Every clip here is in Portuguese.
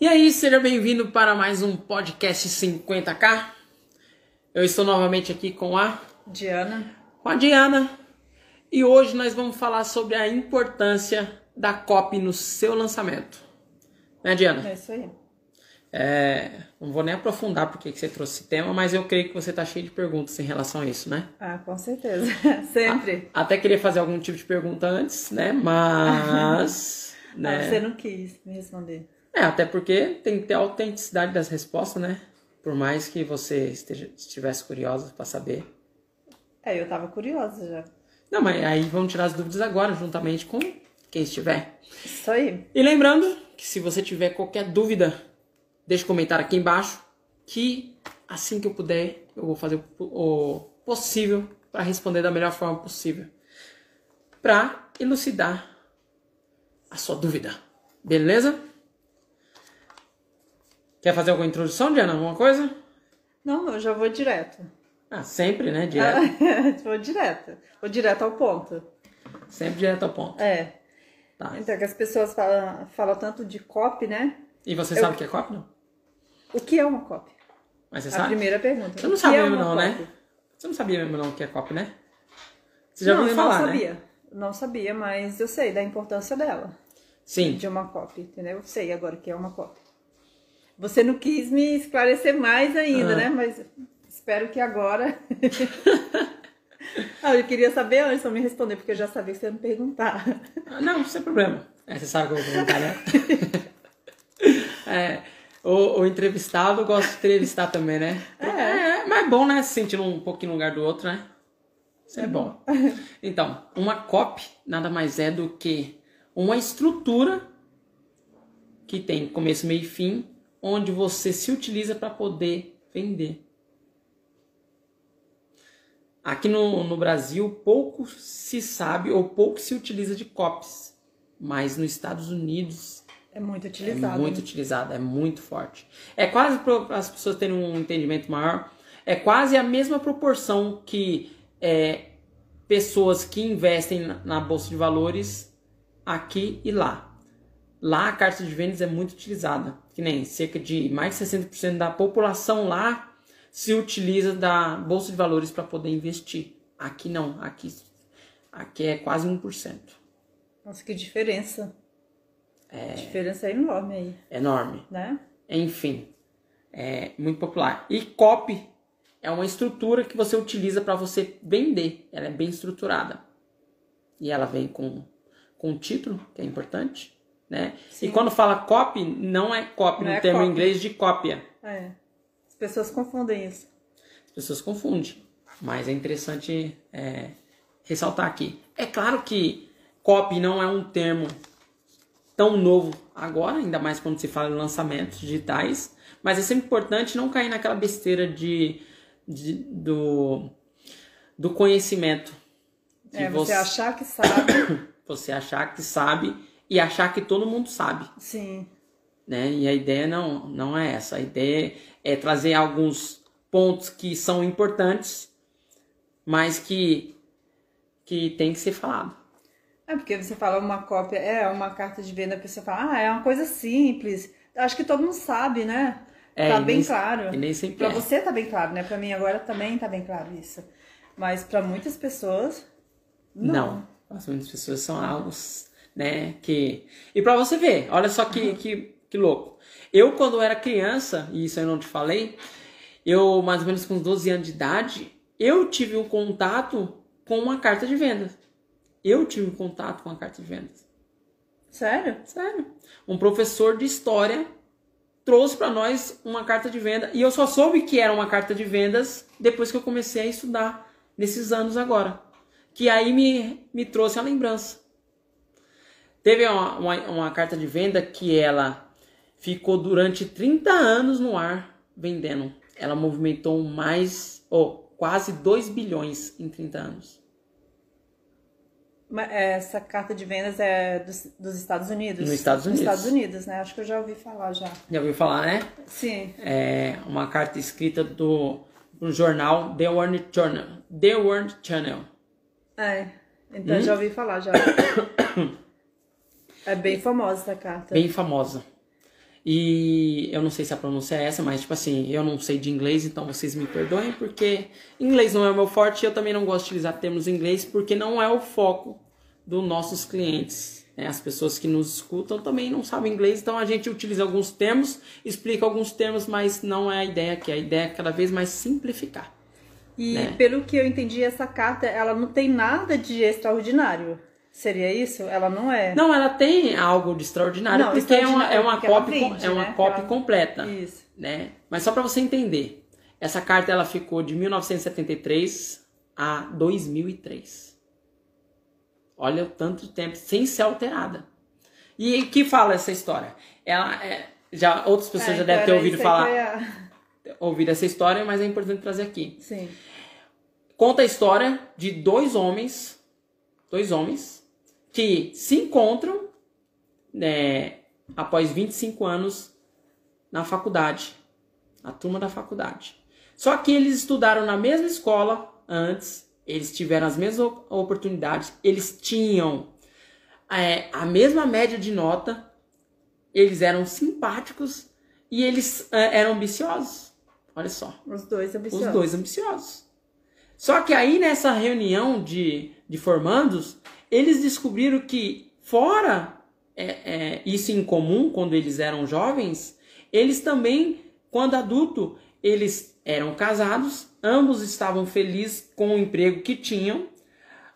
E aí, seja bem-vindo para mais um podcast 50k. Eu estou novamente aqui com a Diana. com a Diana e hoje nós vamos falar sobre a importância da copy no seu lançamento. Né, Diana? É isso aí. É, não vou nem aprofundar porque que você trouxe esse tema, mas eu creio que você está cheio de perguntas em relação a isso, né? Ah, com certeza. Sempre. Até queria fazer algum tipo de pergunta antes, né? Mas. Ah, né? você não quis me responder. É, até porque tem que ter a autenticidade das respostas, né? Por mais que você esteja, estivesse curiosa para saber. É, eu tava curiosa já. Não, mas aí vamos tirar as dúvidas agora, juntamente com quem estiver. Isso aí. E lembrando que se você tiver qualquer dúvida, deixe um comentário aqui embaixo, que assim que eu puder, eu vou fazer o o possível para responder da melhor forma possível. Para elucidar a sua dúvida. Beleza? Quer fazer alguma introdução, Diana? Alguma coisa? Não, eu já vou direto. Ah, sempre, né? Direto. vou direto. Vou direto ao ponto. Sempre direto ao ponto. É. Tá. Então, que as pessoas falam, falam tanto de copy, né? E você Eu- sabe o que é copy, não? O que é uma copy? Mas você A sabe? primeira pergunta. Você não sabe é mesmo não, né? copy? Você não sabia mesmo não o que é copy, né? Você já não, ouviu eu falar, não né? sabia. Não sabia, mas eu sei da importância dela. Sim. De uma copy, entendeu? Eu sei agora o que é uma copy. Você não quis me esclarecer mais ainda, Ah. né? Mas espero que agora. ah, eu queria saber antes pra me responder, porque eu já sabia que você ia me perguntar. Ah, Não, sem problema. É, você sabe que eu vou perguntar, né? é, o, o entrevistado gosta de entrevistar também, né? É. mas é bom, né? Se sentir um pouquinho no lugar do outro, né? Isso é, bom. Então, uma copy nada mais é do que uma estrutura que tem começo, meio e fim, onde você se utiliza para poder vender. Aqui no, no Brasil, pouco se sabe ou pouco se utiliza de copies, mas nos Estados Unidos É muito é utilizado. muito né? utilizado, é muito forte. É quase para as pessoas terem um entendimento maior, é quase a mesma proporção que é, pessoas que investem na, na bolsa de valores aqui e lá. Lá a carta de vendas é muito utilizada, que nem cerca de mais de 60% da população lá se utiliza da bolsa de valores para poder investir. Aqui não, aqui, aqui é quase 1%. Nossa, que diferença. É... Diferença enorme aí, Enorme. né? Enfim, é muito popular. E copy é uma estrutura que você utiliza para você vender. Ela é bem estruturada. E ela vem com, com título, que é importante. Né? Sim. E quando fala copy, não é copy Não no é termo copy. inglês de cópia. É. As pessoas confundem isso. As pessoas confundem. Mas é interessante é, ressaltar aqui. É claro que copy não é um termo tão novo agora, ainda mais quando se fala em lançamentos digitais, mas é sempre importante não cair naquela besteira de, de- do, do conhecimento. É, você achar que sabe. você achar que sabe e achar que todo mundo sabe Sim. né? E a ideia não, não é essa. A ideia é trazer alguns pontos que são importantes, mas que, que tem que ser falado. É porque você fala uma cópia, é uma carta de venda, a pessoa fala, ah, é uma coisa simples. Acho que todo mundo sabe, né? É, tá bem nem- claro. e nem sempre Pra é. você tá bem claro, né? Pra mim agora também tá bem claro isso. Mas pra muitas pessoas, não. As muitas pessoas são algo, né, que... E pra você ver, olha só que, que, que louco. Eu, quando era criança, e isso eu não te falei, eu, mais ou menos com uns 12 anos de idade, eu tive um contato com uma carta de vendas. Eu tive um contato com a carta de vendas. Sério? Sério. Um professor de história trouxe para nós uma carta de venda e eu só soube que era uma carta de vendas depois que eu comecei a estudar nesses anos agora. Que aí me, me trouxe a lembrança. Teve uma, uma, uma carta de venda que ela ficou durante 30 anos no ar vendendo. Ela movimentou mais, ou quase 2 bilhões em 30 anos. Essa carta de vendas é dos, dos Estados Unidos? Nos Estados Unidos. Nos Estados Unidos, né? Acho que eu já ouvi falar já. Já ouviu falar, né? Sim. é uma carta escrita do, do jornal The World Journal. The World Channel. É. Então Hum? já ouvi falar já. É bem famosa essa carta. Bem famosa. E eu não sei se a pronúncia é essa, mas tipo assim, eu não sei de inglês, então vocês me perdoem, porque inglês não é o meu forte e eu também não gosto de utilizar termos em inglês, porque não é o foco dos nossos clientes. Né? As pessoas que nos escutam também não sabem inglês, então a gente utiliza alguns termos, explica alguns termos, mas não é a ideia aqui. A ideia é cada vez mais simplificar. E né? pelo que eu entendi, essa carta ela não tem nada de extraordinário. Seria isso? Ela não é. Não, ela tem algo de extraordinário, não, porque é uma, é uma cópia, é uma né? cópia ela... completa. Isso. Né? Mas só para você entender, essa carta ela ficou de 1973 a 2003. Olha o tanto tempo sem ser alterada. E que fala essa história? Ela é, já outras pessoas é, já devem ter ouvido falar, a... ouvido essa história, mas é importante trazer aqui. Sim. Conta a história de dois homens, dois homens que se encontram né, após 25 anos na faculdade, na turma da faculdade. Só que eles estudaram na mesma escola antes, eles tiveram as mesmas oportunidades, eles tinham é, a mesma média de nota, eles eram simpáticos e eles é, eram ambiciosos. Olha só. Os dois ambiciosos. Os dois ambiciosos. Só que aí nessa reunião de, de formandos, eles descobriram que, fora é, é, isso em comum quando eles eram jovens, eles também, quando adulto, eles eram casados, ambos estavam felizes com o emprego que tinham,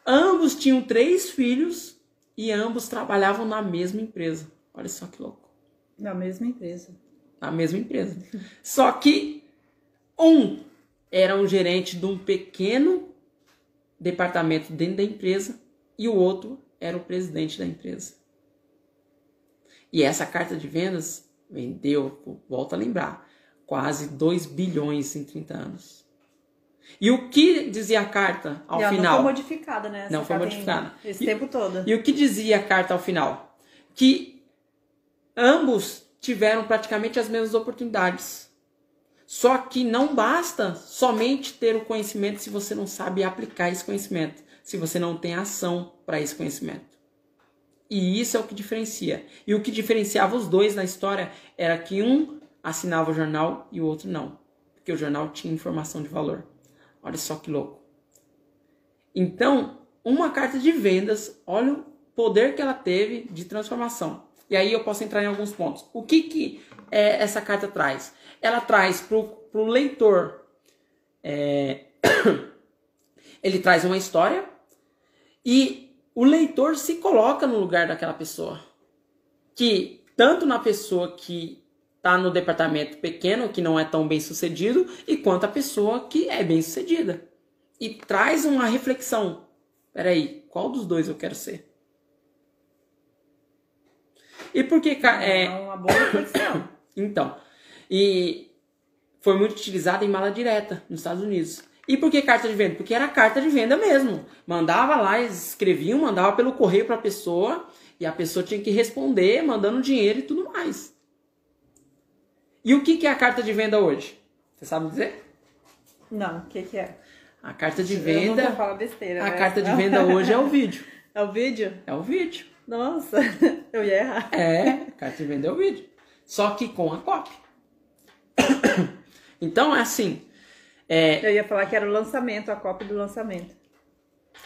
ambos tinham três filhos e ambos trabalhavam na mesma empresa. Olha só que louco. Na mesma empresa. Na mesma empresa. Só que um era um gerente de um pequeno departamento dentro da empresa e o outro era o presidente da empresa. E essa carta de vendas vendeu, volta a lembrar, quase 2 bilhões em 30 anos. E o que dizia a carta ao e final? Não foi modificada, né? Essa não foi modificada. Esse e, tempo todo. E o que dizia a carta ao final? Que ambos tiveram praticamente as mesmas oportunidades. Só que não basta somente ter o conhecimento se você não sabe aplicar esse conhecimento se você não tem ação para esse conhecimento. E isso é o que diferencia. E o que diferenciava os dois na história era que um assinava o jornal e o outro não. Porque o jornal tinha informação de valor. Olha só que louco. Então, uma carta de vendas, olha o poder que ela teve de transformação. E aí eu posso entrar em alguns pontos. O que, que é, essa carta traz? Ela traz para o leitor. É, ele traz uma história e o leitor se coloca no lugar daquela pessoa. Que tanto na pessoa que está no departamento pequeno, que não é tão bem sucedido, e quanto a pessoa que é bem sucedida. E traz uma reflexão. Peraí, qual dos dois eu quero ser? E por que. É, é uma boa reflexão. então, e foi muito utilizada em mala direta nos Estados Unidos. E por que carta de venda? Porque era carta de venda mesmo. Mandava lá, eles escreviam, mandava pelo correio para a pessoa e a pessoa tinha que responder, mandando dinheiro e tudo mais. E o que, que é a carta de venda hoje? Você sabe dizer? Não, o que, que é? A carta de venda. Eu nunca besteira. A né? carta de venda hoje é o vídeo. É o vídeo? É o vídeo. Nossa, eu ia errar. É, carta de venda é o vídeo. Só que com a cópia. Então é assim. É, eu ia falar que era o lançamento, a cópia do lançamento.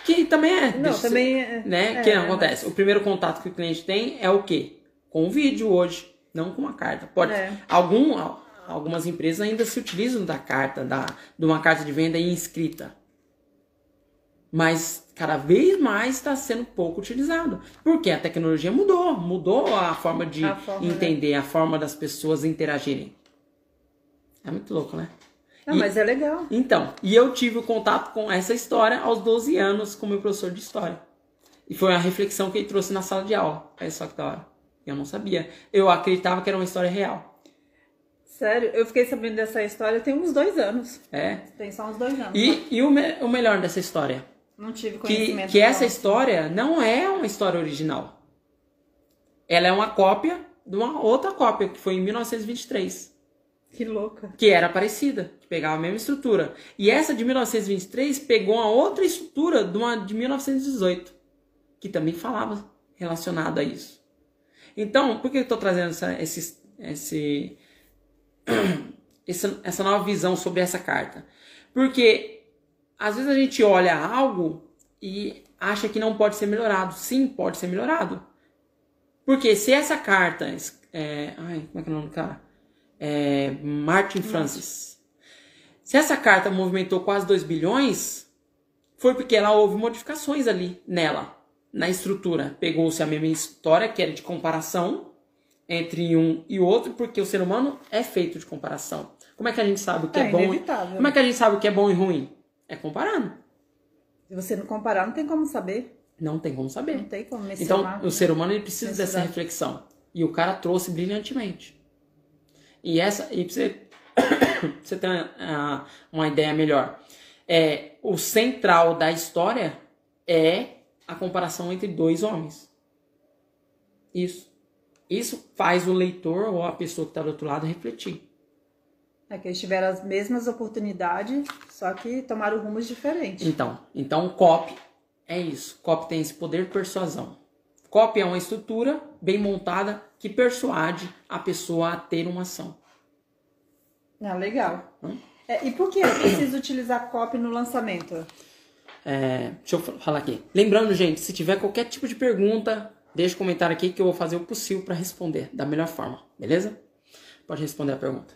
Que também é. Não, também é. Né? É, que não acontece. Mas... O primeiro contato que o cliente tem é o quê? Com o vídeo hoje, não com uma carta. Pode. É. Algum, algumas empresas ainda se utilizam da carta, da, de uma carta de venda inscrita. Mas cada vez mais está sendo pouco utilizado. Porque a tecnologia mudou, mudou a forma de a forma, né? entender, né? a forma das pessoas interagirem. É muito louco, né? Não, e, mas é legal. Então, e eu tive o contato com essa história aos 12 anos com meu professor de história. E foi uma reflexão que ele trouxe na sala de aula. Olha só que da hora. Eu não sabia. Eu acreditava que era uma história real. Sério, eu fiquei sabendo dessa história tem uns dois anos. É? Tem só uns dois anos. E, e o, me, o melhor dessa história? Não tive conhecimento. Que, que essa história não é uma história original. Ela é uma cópia de uma outra cópia, que foi em 1923. Que louca. Que era parecida, que pegava a mesma estrutura. E essa de 1923 pegou uma outra estrutura de uma de 1918, que também falava relacionada a isso. Então, por que eu estou trazendo essa, esses esse, essa, essa nova visão sobre essa carta. Porque às vezes a gente olha algo e acha que não pode ser melhorado. Sim, pode ser melhorado. Porque se essa carta. É, ai, como é que é o nome do cara? É, Martin Francis. Se essa carta movimentou quase 2 bilhões, foi porque ela houve modificações ali nela, na estrutura. Pegou-se a mesma história, que era de comparação entre um e outro, porque o ser humano é feito de comparação. Como é que a gente sabe o que é, é bom? Inevitável. Como é que a gente sabe o que é bom e ruim? É comparando. Se você não comparar, não tem como saber. Não tem como saber. Não tem como Então, o ser humano ele precisa dessa reflexão. E o cara trouxe brilhantemente. E essa, e pra você, você ter uma, uma ideia melhor, é, o central da história é a comparação entre dois homens. Isso. Isso faz o leitor ou a pessoa que está do outro lado refletir. É que eles tiveram as mesmas oportunidades, só que tomaram rumos diferentes. Então, então COP é isso. COP tem esse poder de persuasão. COP é uma estrutura bem montada que persuade a pessoa a ter uma ação. Ah, legal. Hum? É, e por que é preciso utilizar COP no lançamento? É, deixa eu falar aqui. Lembrando, gente, se tiver qualquer tipo de pergunta, deixa um comentário aqui que eu vou fazer o possível para responder da melhor forma, beleza? Pode responder a pergunta.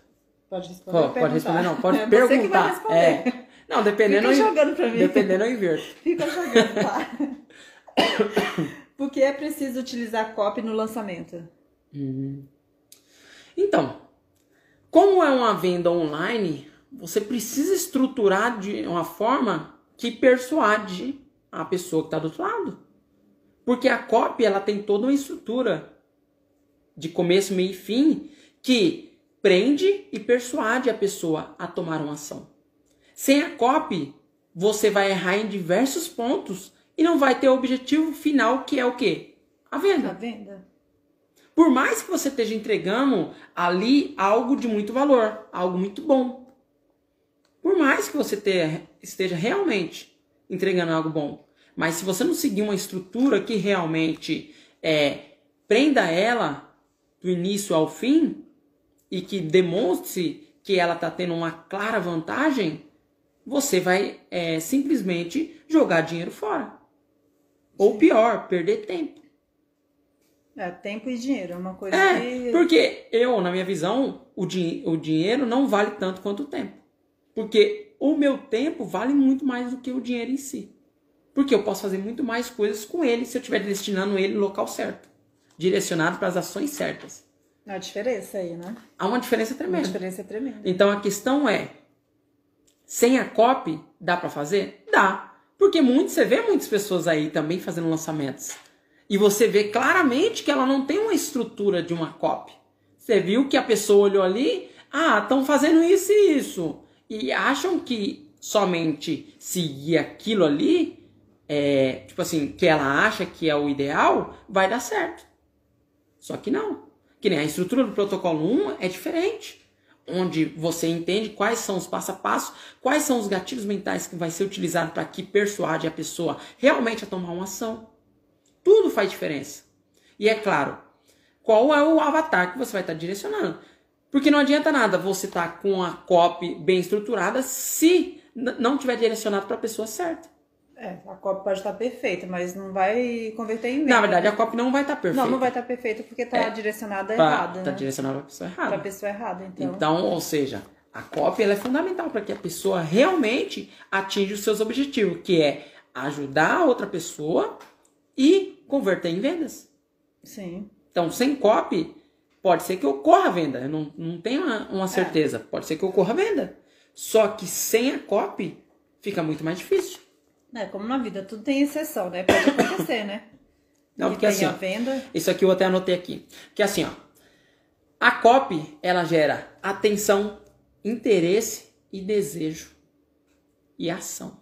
Pode responder. Pode, pode responder, não. Pode é perguntar. É. Não, dependendo. Fica jogando pra mim. Dependendo, eu inverto. Fica jogando, tá? Por que é preciso utilizar COP no lançamento? Uhum. Então, como é uma venda online, você precisa estruturar de uma forma que persuade a pessoa que está do outro lado. Porque a copy ela tem toda uma estrutura de começo, meio e fim que prende e persuade a pessoa a tomar uma ação. Sem a copy, você vai errar em diversos pontos e não vai ter o objetivo final que é o quê? A venda. A venda. Por mais que você esteja entregando ali algo de muito valor, algo muito bom. Por mais que você ter, esteja realmente entregando algo bom. Mas se você não seguir uma estrutura que realmente é, prenda ela do início ao fim e que demonstre que ela está tendo uma clara vantagem, você vai é, simplesmente jogar dinheiro fora. Ou pior, perder tempo. É, tempo e dinheiro, é uma coisa é, que... porque eu, na minha visão, o, di o dinheiro não vale tanto quanto o tempo. Porque o meu tempo vale muito mais do que o dinheiro em si. Porque eu posso fazer muito mais coisas com ele se eu estiver destinando ele no local certo. Direcionado para as ações certas. Há uma diferença aí, né? Há uma diferença tremenda. Uma diferença tremenda. Então a questão é, sem a copy, dá para fazer? Dá. Porque muito, você vê muitas pessoas aí também fazendo lançamentos. E você vê claramente que ela não tem uma estrutura de uma copy. Você viu que a pessoa olhou ali, ah, estão fazendo isso e isso. E acham que somente seguir aquilo ali, é, tipo assim, que ela acha que é o ideal, vai dar certo. Só que não. Que nem a estrutura do protocolo 1 é diferente onde você entende quais são os passo a passo, quais são os gatilhos mentais que vai ser utilizado para que persuade a pessoa realmente a tomar uma ação. Tudo faz diferença. E é claro, qual é o avatar que você vai estar direcionando? Porque não adianta nada você estar tá com a copy bem estruturada se não tiver direcionado para a pessoa certa. É, a copy pode estar perfeita, mas não vai converter em venda. Na verdade, a copy não vai estar perfeita. Não, não vai estar perfeita porque está é, direcionada pra, errada. Está né? direcionada para a pessoa errada. Para a pessoa errada, então. Então, ou seja, a ela é fundamental para que a pessoa realmente atinja os seus objetivos, que é ajudar a outra pessoa e converter em vendas. Sim. Então, sem copy, pode ser que ocorra a venda. Eu não, não tenho uma, uma certeza. É. Pode ser que ocorra a venda. Só que sem a copy, fica muito mais difícil. É, como na vida, tudo tem exceção, né? Pode acontecer, né? Não, porque assim, a venda. isso aqui eu até anotei aqui. Que assim, ó. A copy, ela gera atenção, interesse e desejo. E ação.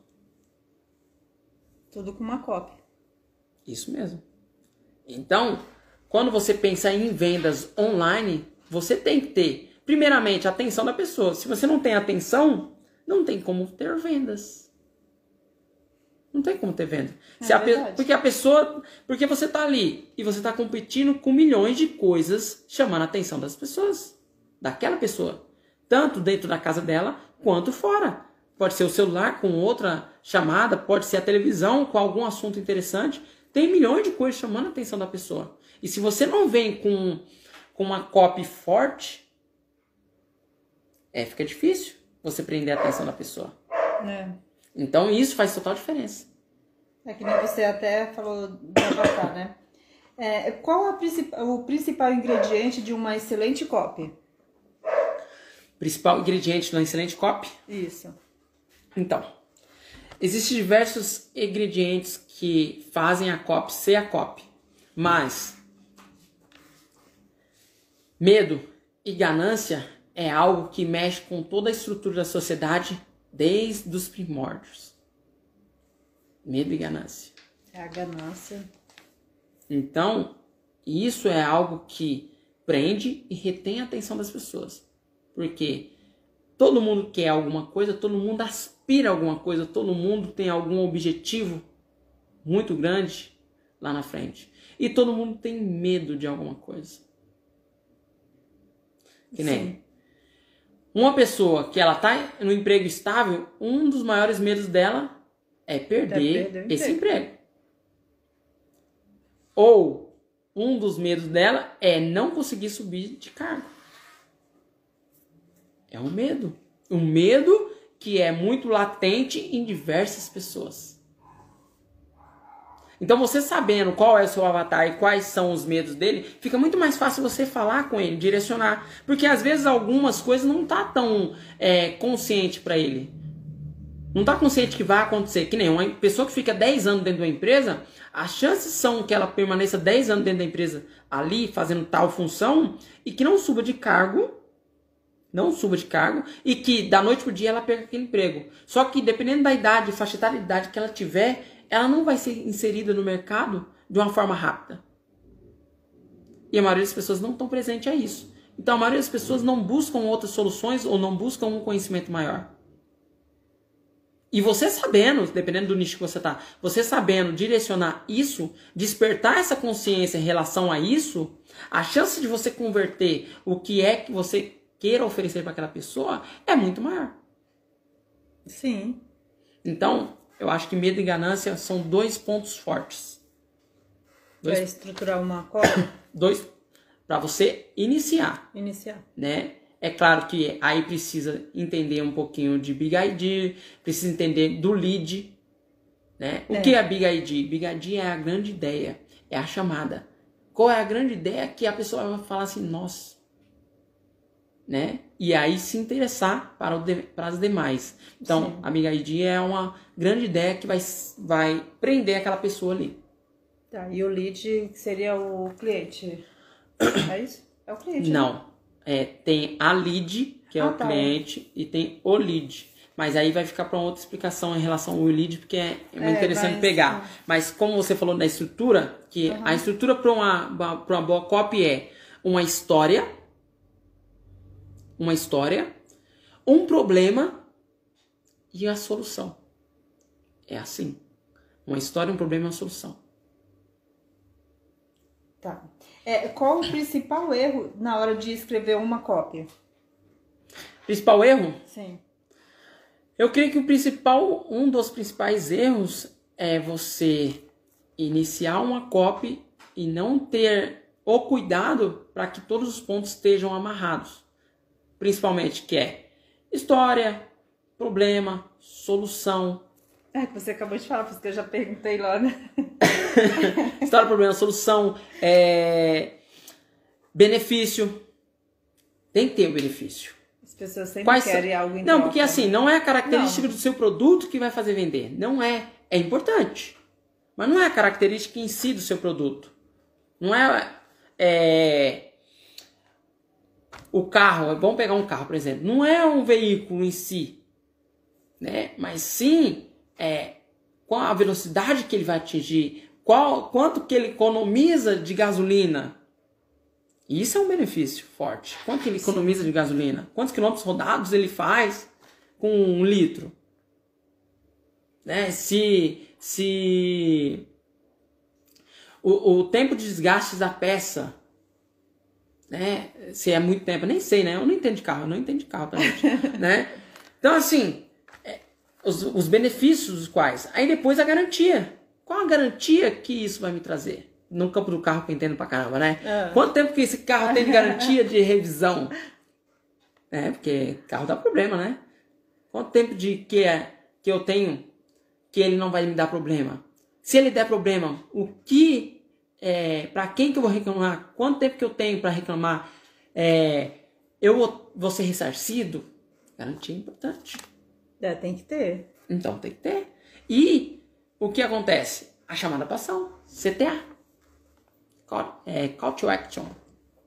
Tudo com uma copy. Isso mesmo. Então, quando você pensa em vendas online, você tem que ter, primeiramente, a atenção da pessoa. Se você não tem atenção, não tem como ter vendas. Não tem como ter venda. É Se a pe-. Porque a pessoa. Porque você tá ali e você tá competindo com milhões de coisas chamando a atenção das pessoas. Daquela pessoa. Tanto dentro da casa dela quanto fora. Pode ser o celular com outra chamada, pode ser a televisão com algum assunto interessante. Tem milhões de coisas chamando a atenção da pessoa. E se você não vem com, com uma copy forte, é, fica difícil você prender a atenção da pessoa. É. Então isso faz total diferença. É que nem você até falou do avatar, né? É, qual o principal ingrediente de uma excelente copy? Principal ingrediente do excelente copy. Isso. Então, existem diversos ingredientes que fazem a copy ser a copy. Mas medo e ganância é algo que mexe com toda a estrutura da sociedade desde os primórdios. Medo e ganância. É a ganância. Então, isso é algo que prende e retém a atenção das pessoas. Porque todo mundo quer alguma coisa, todo mundo aspira a alguma coisa, todo mundo tem algum objetivo muito grande lá na frente. E todo mundo tem medo de alguma coisa. Que nem Sim. Uma pessoa que ela tá no emprego estável, um dos maiores medos dela é perder, perder o esse emprego. Ou um dos medos dela é não conseguir subir de cargo. É um medo. Um medo que é muito latente em diversas pessoas. Então, você sabendo qual é o seu avatar e quais são os medos dele, fica muito mais fácil você falar com ele, direcionar. Porque às vezes algumas coisas não tá tão é, consciente para ele. Não tá consciente que vai acontecer. Que nem uma pessoa que fica 10 anos dentro de uma empresa, as chances são que ela permaneça 10 anos dentro da empresa ali, fazendo tal função, e que não suba de cargo, não suba de cargo, e que da noite pro dia ela perca aquele emprego. Só que dependendo da idade, faixa etária de idade que ela tiver, ela não vai ser inserida no mercado de uma forma rápida. E a maioria das pessoas não estão presentes a isso. Então a maioria das pessoas não buscam outras soluções ou não buscam um conhecimento maior. E você sabendo, dependendo do nicho que você tá, você sabendo direcionar isso, despertar essa consciência em relação a isso, a chance de você converter o que é que você queira oferecer para aquela pessoa é muito maior. Sim. Então, eu acho que medo e ganância são dois pontos fortes. Para Dois, estruturar uma copy, dois para você iniciar, iniciar. né? É claro que aí precisa entender um pouquinho de Big ID, precisa entender do lead, né? O É. que é Big ID? Big ID é a grande ideia, é a chamada. Qual é a grande ideia que a pessoa vai falar assim, nossa, né? E aí se interessar para, o de- para as demais. Então, Sim. a Big ID é uma grande ideia que vai, vai prender aquela pessoa ali. Tá, e o lead seria o cliente. É isso? É o cliente. né? Não. É, tem a lead, que é Ah, o tá. cliente, e tem o lead. Mas aí vai ficar para outra explicação em relação ao lead, porque é, é muito interessante mas- pegar. Mas como você falou da estrutura, que Aham. a estrutura para uma, pra uma boa copy é uma história, uma história, um problema e a solução. É assim. Uma história, um problema e uma solução. Tá. É, qual o principal erro na hora de escrever uma cópia? Principal erro? Sim. Eu creio que o principal, um dos principais erros é você iniciar uma copy e não ter o cuidado para que todos os pontos estejam amarrados. Principalmente que é história, problema, solução. É que você acabou de falar, por isso que eu já perguntei lá, né? História, problema, solução, é, benefício. Tem que ter o benefício. As pessoas sempre Quais são- querem algo em Não, troca, porque né? assim, não é a característica Não. do seu produto que vai fazer vender. Não é. É importante. Mas não é a característica em si do seu produto. Não é. é o carro, vamos pegar um carro, por exemplo. Não é um veículo em si. Né? Mas sim é qual a velocidade que ele vai atingir, qual, quanto que ele economiza de gasolina. Isso é um benefício forte. Quanto ele economiza de gasolina? Quantos quilômetros rodados ele faz com um litro? Né? Se, se o, o tempo de desgaste da peça, né? Se é muito tempo, nem sei, né? Eu não entendo de carro, eu não entendo de carro, tá, gente? né? Então, assim, é, os, os benefícios dos quais. Aí depois a garantia. Qual a garantia que isso vai me trazer? No campo do carro que eu entendo pra caramba, né? Ah. Quanto tempo que esse carro tem de garantia de revisão? É, porque carro dá problema, né? Quanto tempo de que, é, que eu tenho que ele não vai me dar problema? Se ele der problema, o que, é, para quem que eu vou reclamar? Quanto tempo que eu tenho para reclamar? É, eu vou, vou ser ressarcido? Garantia é importante. É, tem que ter. Então tem que ter. E o que acontece? A chamada para ação, CTA. Call, é, call to action.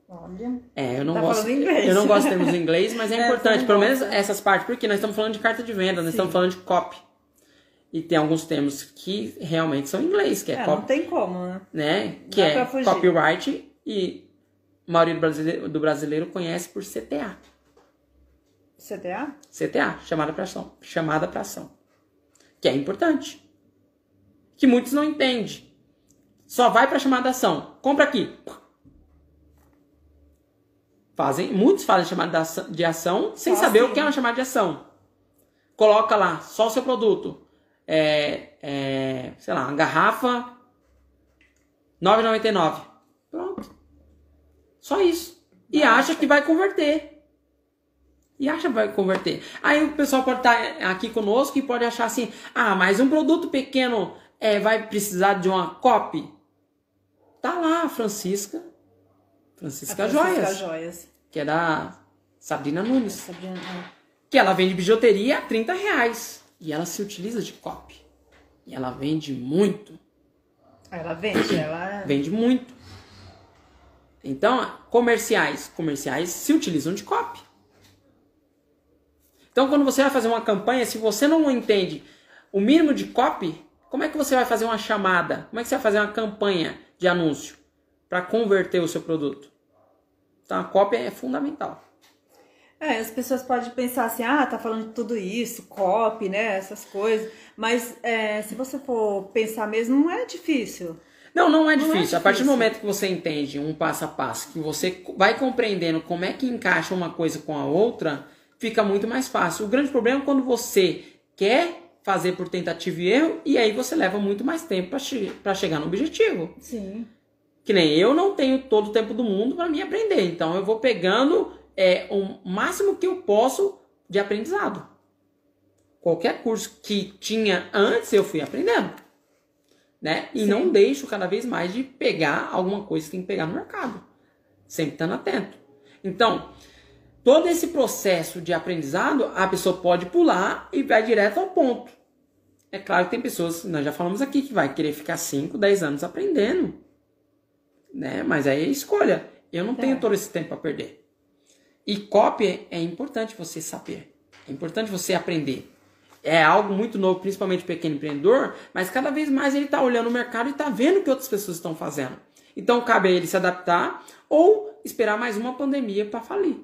Olha. É, eu não Tá gosto. Eu não gosto de termos em inglês, mas é, É, importante. você Pelo menos essas partes, porque nós estamos falando de carta de venda, nós Sim. estamos falando de copy. E tem alguns termos que realmente são em inglês, que é, É, não tem como, né? né? Que é copyright e a maioria do brasileiro, do brasileiro conhece por CTA. CTA? CTA, chamada para ação, chamada para ação. Que é importante. Que muitos não entendem. Só vai para chamada de ação. Compra aqui. Fazem, muitos fazem chamada de ação, sem Fazem. saber o que é uma chamada de ação. Coloca lá só o seu produto. É, é, sei lá, uma garrafa 9,99. Pronto. Só isso. E acha que vai converter. E acha que vai converter. Aí o pessoal pode estar aqui conosco e pode achar assim: ah, mas um produto pequeno é, vai precisar de uma copy? Tá lá a Francisca. Francisca, A Joias, Francisca Joias. que é da Sabrina Nunes. Sabrina, é. Que ela vende bijuteria a 30 reais. E ela se utiliza de copy. E ela vende muito. Ela vende, ela. Vende muito. Então, comerciais. Comerciais se utilizam de copy. Então, quando você vai fazer uma campanha, se você não entende o mínimo de copy, como é que você vai fazer uma chamada? Como é que você vai fazer uma campanha de anúncio para converter o seu produto? Então, a copy é fundamental. É, as pessoas podem pensar assim, ah, tá falando de tudo isso, copy, né, essas coisas. Mas é, se você for pensar mesmo, não é difícil. Não, não é Não é difícil. A partir do difícil. momento que você entende um passo a passo, que você vai compreendendo como é que encaixa uma coisa com a outra, fica muito mais fácil. O grande problema é quando você quer fazer por tentativa e erro e aí você leva muito mais tempo para che pra chegar no objetivo. Sim. Que nem eu não tenho todo o tempo do mundo para me aprender, então eu vou pegando é, o máximo que eu posso de aprendizado. Qualquer curso que tinha antes eu fui aprendendo né? E Sim. não deixo cada vez mais de pegar alguma coisa que tem que pegar no mercado. Sempre estando atento. Então, todo esse processo de aprendizado, a pessoa pode pular e vai direto ao ponto. É claro que tem pessoas, nós já falamos aqui, que vai querer ficar 5, 10 anos aprendendo. Né? Mas aí é escolha. Eu não É. tenho todo esse tempo para perder. E copy é importante você saber. É importante você aprender é algo muito novo, principalmente o pequeno empreendedor, mas cada vez mais ele está olhando o mercado e está vendo o que outras pessoas estão fazendo. Então cabe a ele se adaptar ou esperar mais uma pandemia para falir.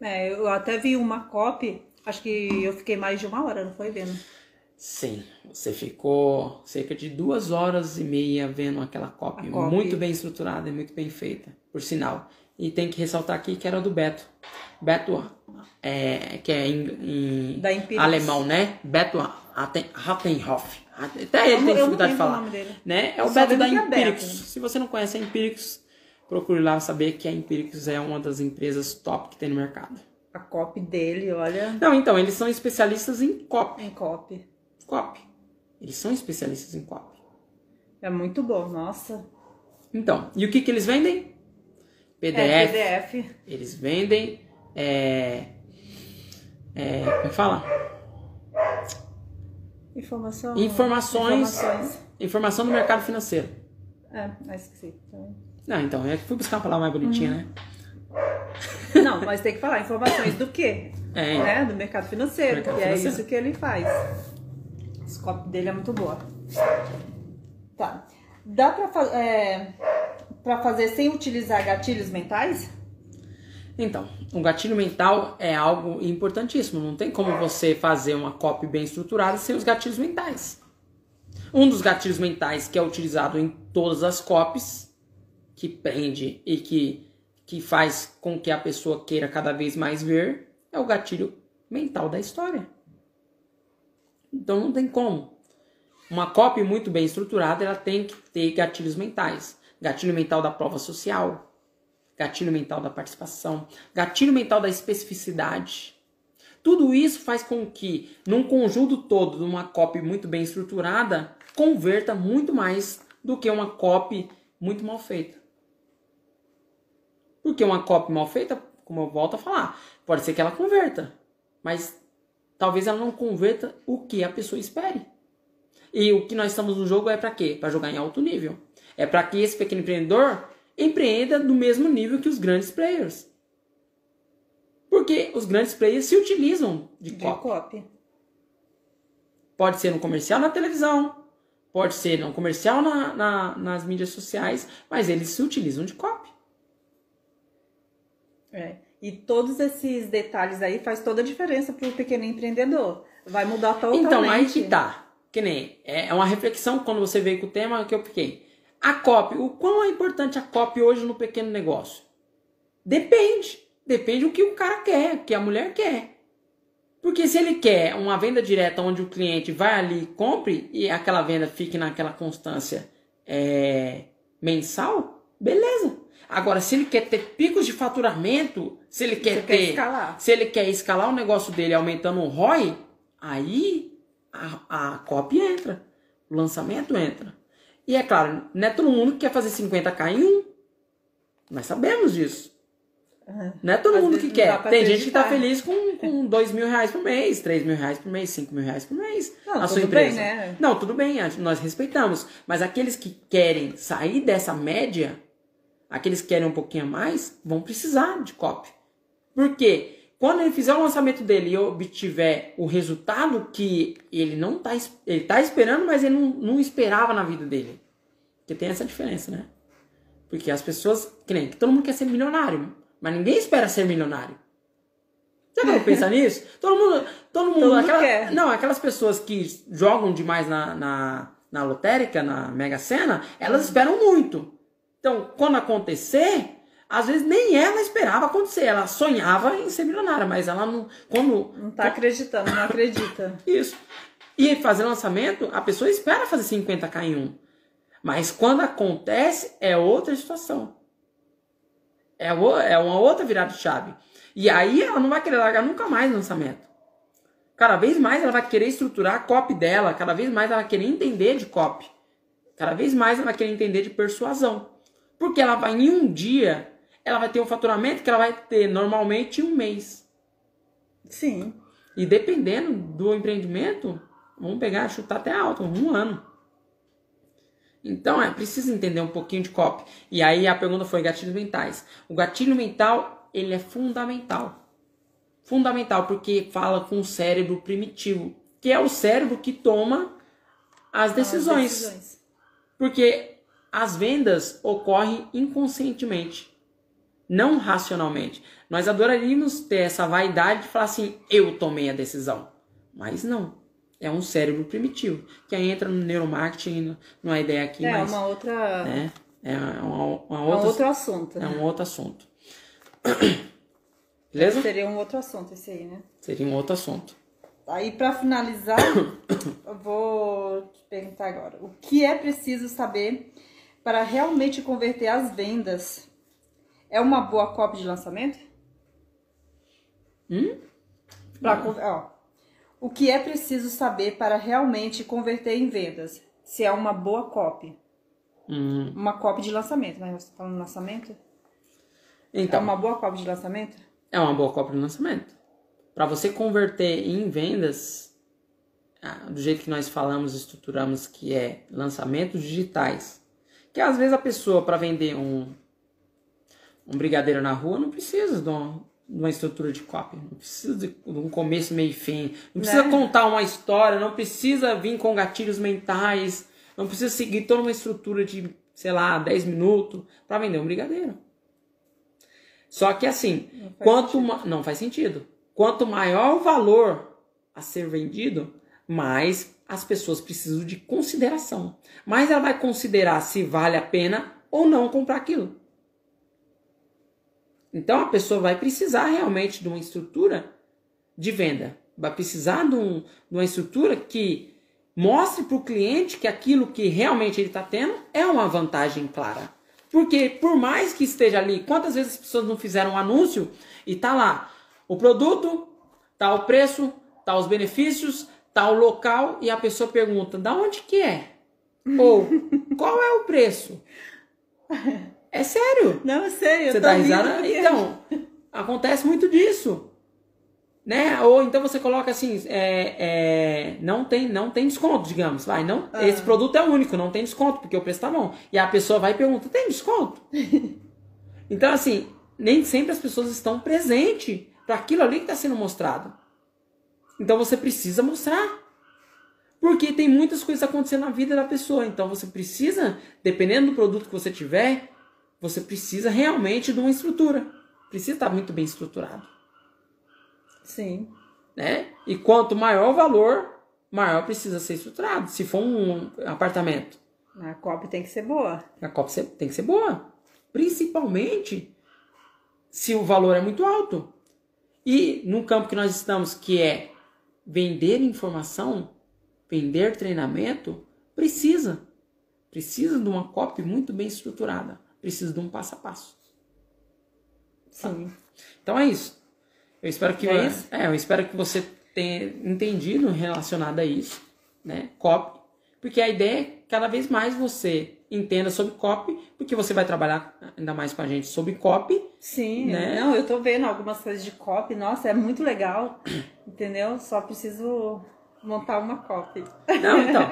É, eu até vi uma copy, acho que eu fiquei mais de uma hora, não foi vendo? Sim, você ficou cerca de duas horas e meia vendo aquela copy, A copy. muito bem estruturada e muito bem feita, por sinal. E tem que ressaltar aqui que era do Beto. Beto, é, que é em, em Da Empíricos. alemão, né? Beto Hattenhoff. Até ele Eu tem dificuldade de falar. Né? É o só Beto da que é Empíricos. Beto. Se você não conhece a Empíricos, procure lá saber que a Empíricos é uma das empresas top que tem no mercado. A copy dele, olha, Não, então, eles são especialistas em copy. em copy. Copy. Eles são especialistas em copy. É muito bom, nossa. Então, e o que, que eles vendem? PDF. É, PDF. Eles vendem. É, é, como fala? Informação. Informações. Informações. Informação do mercado financeiro. É, ah, esqueci. Então- Não, então, é que fui buscar uma palavra mais bonitinha, Uhum. né? Não, mas tem que falar informações do quê? É. Né? Do mercado financeiro, Mercado que é financeiro. isso que ele faz. Esse copo dele é muito boa. Tá. Dá pra, fa- é, pra fazer sem utilizar gatilhos mentais? Então, o gatilho mental é algo importantíssimo. Não tem como você fazer uma copy bem estruturada sem os gatilhos mentais. Um dos gatilhos mentais que é utilizado em todas as copies, que prende e que, que faz com que a pessoa queira cada vez mais ver, é o gatilho mental da história. Então não tem como. Uma copy muito bem estruturada, ela tem que ter gatilhos mentais. Gatilho mental da prova social, gatilho mental da participação, gatilho mental da especificidade. Tudo isso faz com que, num conjunto todo de uma copy muito bem estruturada, converta muito mais do que uma copy muito mal feita. Porque uma copy mal feita, como eu volto a falar, pode ser que ela converta, mas talvez ela não converta o que a pessoa espere. E o que nós estamos no jogo é para quê? Para jogar em alto nível. É para que esse pequeno empreendedor empreenda no mesmo nível que os grandes players. Porque os grandes players se utilizam de, de copy. copy. Pode ser no comercial na televisão, pode ser no comercial na, na, nas mídias sociais, mas eles se utilizam de copy. É. E todos esses detalhes aí faz toda a diferença para o pequeno empreendedor. Vai mudar totalmente. Então, aí que tá. Que nem, é, é uma reflexão quando você veio com o tema que eu fiquei. A copy, o quão é importante a copy hoje no pequeno negócio? Depende. Depende do que o cara quer, o que a mulher quer. Porque se ele quer uma venda direta onde o cliente vai ali e compre e aquela venda fique naquela constância é, mensal, beleza. Agora, se ele quer ter picos de faturamento, se ele quer ter. escalar. Se ele quer escalar o negócio dele aumentando o ROI, aí a, a copy entra. O lançamento entra. E é claro, não é todo mundo que quer fazer 50k em um. Nós sabemos disso. Uhum. Não é todo Às mundo que quer. Tem gente que tá feliz com, com 2 mil reais por mês, 3 mil reais por mês, 5 mil reais por mês. Não, na sua empresa. Bem, né? Não, tudo bem, nós respeitamos. Mas aqueles que querem sair dessa média, aqueles que querem um pouquinho a mais, vão precisar de copy. Por quê? Quando ele fizer o lançamento dele e obtiver o resultado que ele não tá, ele tá esperando, mas ele não, não esperava na vida dele. Porque tem essa diferença, né? Porque as pessoas, que nem, todo mundo quer ser milionário, mas ninguém espera ser milionário. Já não pensa nisso? Todo mundo, todo mundo, todo aquela, quer. não, aquelas pessoas que jogam demais na, na, na lotérica, na Mega Sena, elas esperam muito. Então, quando acontecer, às vezes nem ela esperava acontecer. Ela sonhava em ser milionária, mas ela não. Quando, não tá acreditando, não acredita. Isso. E fazer lançamento, a pessoa espera fazer 50k em um. Mas quando acontece, é outra situação. É, é uma outra virada de chave. E aí ela não vai querer largar nunca mais lançamento. Cada vez mais ela vai querer estruturar a copy dela, cada vez mais ela vai querer entender de copy. Cada vez mais ela vai querer entender de persuasão. Porque ela vai em um dia ela vai ter um faturamento que ela vai ter normalmente um mês. Sim. E dependendo do empreendimento, vamos pegar, chutar até alto, um ano. Então é preciso entender um pouquinho de copy. E aí a pergunta foi gatilhos mentais. O gatilho mental, ele é fundamental. Fundamental porque fala com o cérebro primitivo, que é o cérebro que toma as decisões. As decisões. Porque as vendas ocorrem inconscientemente não racionalmente. Nós adoraríamos ter essa vaidade de falar assim, eu tomei a decisão. Mas não. É um cérebro primitivo. Que aí entra no neuromarketing, é ideia aqui, é, mas... Uma outra... Né? É uma, uma outra, um outro assunto. É um outro assunto. Beleza? Seria um outro assunto esse aí, né? Seria um outro assunto. Aí, para finalizar, eu vou te perguntar agora. O que é preciso saber para realmente converter as vendas é uma boa copy de lançamento? Hum? Pra, ó, o que é preciso saber para realmente converter em vendas? Se é uma boa copy. Hum. Uma copy de lançamento, né? Você tá falando lançamento? Então, é uma boa copy de lançamento? É uma boa copy de lançamento. Para você converter em vendas, ah, do jeito que nós falamos, estruturamos, que é lançamentos digitais. Que às vezes a pessoa, para vender um, um brigadeiro na rua não precisa de uma, de uma estrutura de copy, não precisa de, de, um começo, meio e fim, não precisa né? contar uma história, não precisa vir com gatilhos mentais, não precisa seguir toda uma estrutura de, sei lá, 10 minutos para vender um brigadeiro. Só que assim, não quanto ma... não faz sentido. Quanto maior o valor a ser vendido, mais as pessoas precisam de consideração. Mas ela vai considerar se vale a pena ou não comprar aquilo. Então a pessoa vai precisar realmente de uma estrutura de venda. Vai precisar de, um, de uma estrutura que mostre para o cliente que aquilo que realmente ele está tendo é uma vantagem clara. Porque por mais que esteja ali, quantas vezes as pessoas não fizeram um anúncio e tá lá o produto, tá o preço, tá os benefícios, tá o local e a pessoa pergunta: "Da onde que é?" Ou "Qual é o preço?" É sério. Não, sei, eu Você rindo risada? Então, acontece muito disso. Né? Ou então você coloca assim, é, é, não, tem, não tem desconto, digamos. Vai, não, Ah. Esse produto é único, não tem desconto, porque o preço tá bom. E a pessoa vai e pergunta, tem desconto? então, assim, nem sempre as pessoas estão presentes para aquilo ali que está sendo mostrado. Então você precisa mostrar. Porque tem muitas coisas acontecendo na vida da pessoa. Então você precisa, dependendo do produto que você tiver, você precisa realmente de uma estrutura. Precisa estar muito bem estruturado. Sim. Né? E quanto maior o valor, maior precisa ser estruturado. Se for um apartamento, A copy tem que ser boa. a cópia tem que ser boa. Principalmente se o valor é muito alto. E no campo que nós estamos, que é vender informação, vender treinamento, precisa. Precisa de uma copy muito bem estruturada. Precisa de um passo a passo. Sim. Então é isso. Eu espero que, É isso? é, eu espero que você tenha entendido relacionado a isso, né? Copy. Porque a ideia é que cada vez mais você entenda sobre copy, porque você vai trabalhar ainda mais com a gente sobre copy. Sim, Né? não, eu tô vendo algumas coisas de copy, nossa, é muito legal, entendeu? Só preciso montar uma copy. Não, então.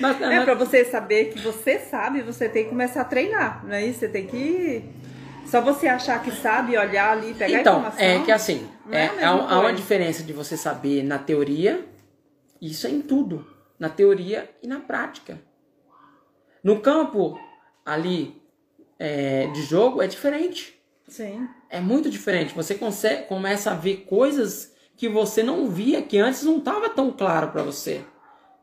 Mas- É mas- pra você saber que você sabe, você tem que começar a treinar, não é isso? Você tem que só você achar que sabe, olhar ali, pegar então, informação. é que assim, é é, há há uma diferença de você saber na teoria, isso é em tudo, na teoria e na prática. No campo ali é, de jogo é diferente. Sim. É muito diferente. Você consegue, começa a ver coisas que você não via, que antes não estava tão claro para você.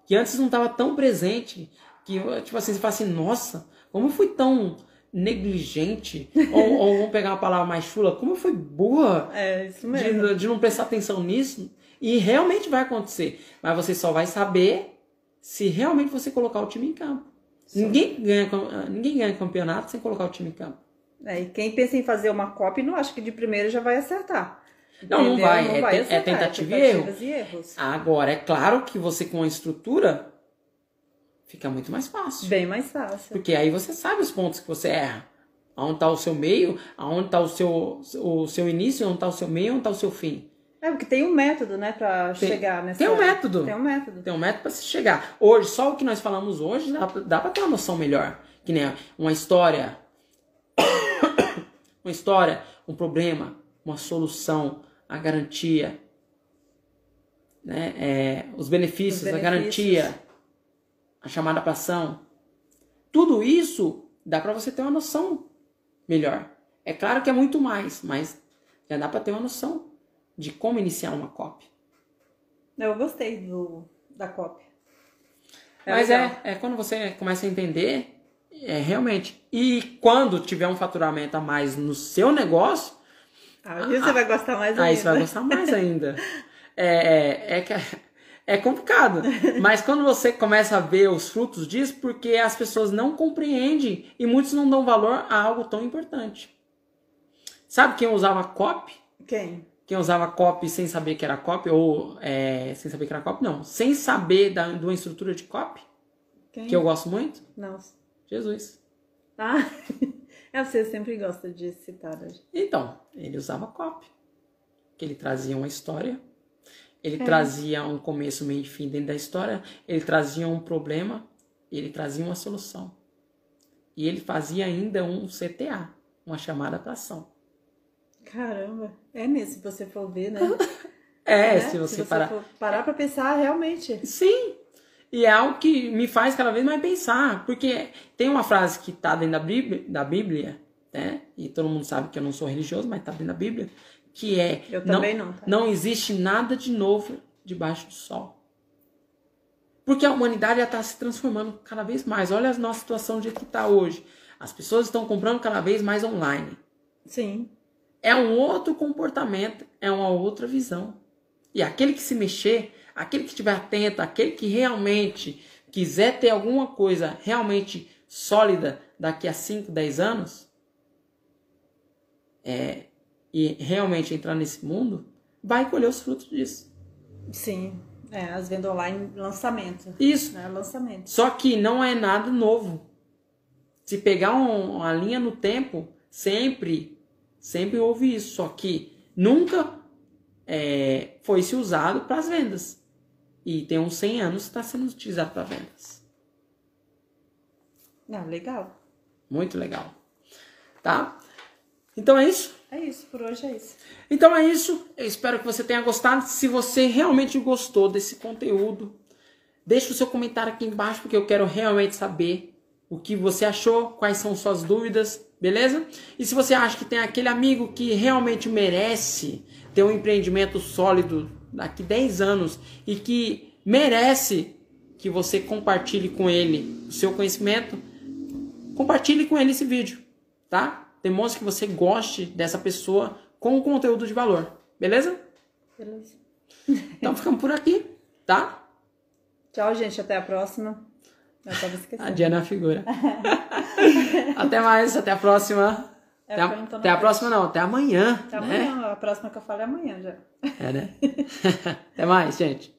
Que antes não estava tão presente. Que, tipo assim, você fala assim, nossa, como eu fui tão negligente? ou, ou vamos pegar uma palavra mais chula, como eu fui burra É de, de não prestar atenção nisso. E realmente vai acontecer. Mas você só vai saber se realmente você colocar o time em campo. Ninguém ganha, cam- ninguém ganha campeonato sem colocar o time em campo. É, e quem pensa em fazer uma copy, não acha que de primeira já vai acertar. Não, não vai. É te- é tentativa e erro. e erros. Agora, é claro que você com a estrutura fica muito mais fácil. Bem mais fácil. Porque aí você sabe os pontos que você erra. Aonde está o seu meio, aonde está o seu, o seu início, onde está o seu meio, onde está o seu fim. É, porque tem um método, né, pra Tem- chegar nessa... tem um método. Tem um método. Tem um método para se chegar. Hoje, só o que nós falamos hoje, dá, pra- dá para ter uma noção melhor. Que nem uma história, uma história, um problema, uma solução, a garantia, né? É, os, benefícios, Os a benefícios. garantia, a chamada para ação. Tudo isso dá para você ter uma noção melhor. É claro que é muito mais, mas já dá para ter uma noção de como iniciar uma copy. Eu gostei do, da copy. Mas legal. é, é quando você começa a entender, é realmente. E quando tiver um faturamento a mais no seu negócio, Aí você vai gostar mais aí ainda. você vai gostar mais ainda. É, é, que é complicado. Mas quando você começa a ver os frutos disso, porque as pessoas não compreendem e muitos não dão valor a algo tão importante. Sabe quem usava copy? Quem? Quem usava copy sem saber que era copy, ou é, sem saber que era copy, não. Sem saber da, de uma estrutura de copy, Quem? que eu gosto muito, Não. Jesus. Ah, é, você sempre gosta de citar. né? Então, ele usava copy. Que ele trazia uma história, ele É. trazia um começo, meio e fim dentro da história, ele trazia um problema, ele trazia uma solução. E ele fazia ainda um CTA, uma chamada para ação. Caramba, é mesmo, se você for ver, né? É, Né? se você, parar. for parar pra pensar, realmente. Sim. E é algo que me faz cada vez mais pensar. Porque tem uma frase que está dentro da Bíblia, da Bíblia, né? E todo mundo sabe que eu não sou religioso, mas está dentro da Bíblia. Que é. Eu também não, tá? Não existe nada de novo debaixo do sol. Porque a humanidade está se transformando cada vez mais. Olha a nossa situação de que está hoje. As pessoas estão comprando cada vez mais online. Sim. É um outro comportamento, é uma outra visão. E aquele que se mexer, aquele que estiver atento, aquele que realmente quiser ter alguma coisa realmente sólida daqui a 5, 10 anos, é, e realmente entrar nesse mundo, vai colher os frutos disso. Sim. É, as vendas online, lançamento. Isso. Né? Lançamento. Só que não é nada novo. Se pegar um, uma linha no tempo, sempre, sempre houve isso. Só que nunca é, foi se usado para as vendas. E tem uns 100 anos que está sendo utilizado para vendas. Ah, legal. Muito legal. Tá? Então é isso. É isso, por hoje é isso. Então é isso. Eu espero que você tenha gostado. Se você realmente gostou desse conteúdo, deixe o seu comentário aqui embaixo, porque eu quero realmente saber o que você achou, quais são suas dúvidas, beleza? E se você acha que tem aquele amigo que realmente merece ter um empreendimento sólido daqui 10 anos e que merece que você compartilhe com ele o seu conhecimento, compartilhe com ele esse vídeo, tá? Demonstre que você goste dessa pessoa com conteúdo de valor, beleza? Beleza. Então ficamos por aqui, tá? Tchau, gente. Até a próxima. Eu tava esquecendo. A Diana é a figura. até mais, até a próxima. É, até a, até a próxima não, até amanhã. Até né? amanhã. A próxima que eu falo é amanhã já. É, né? até mais, gente.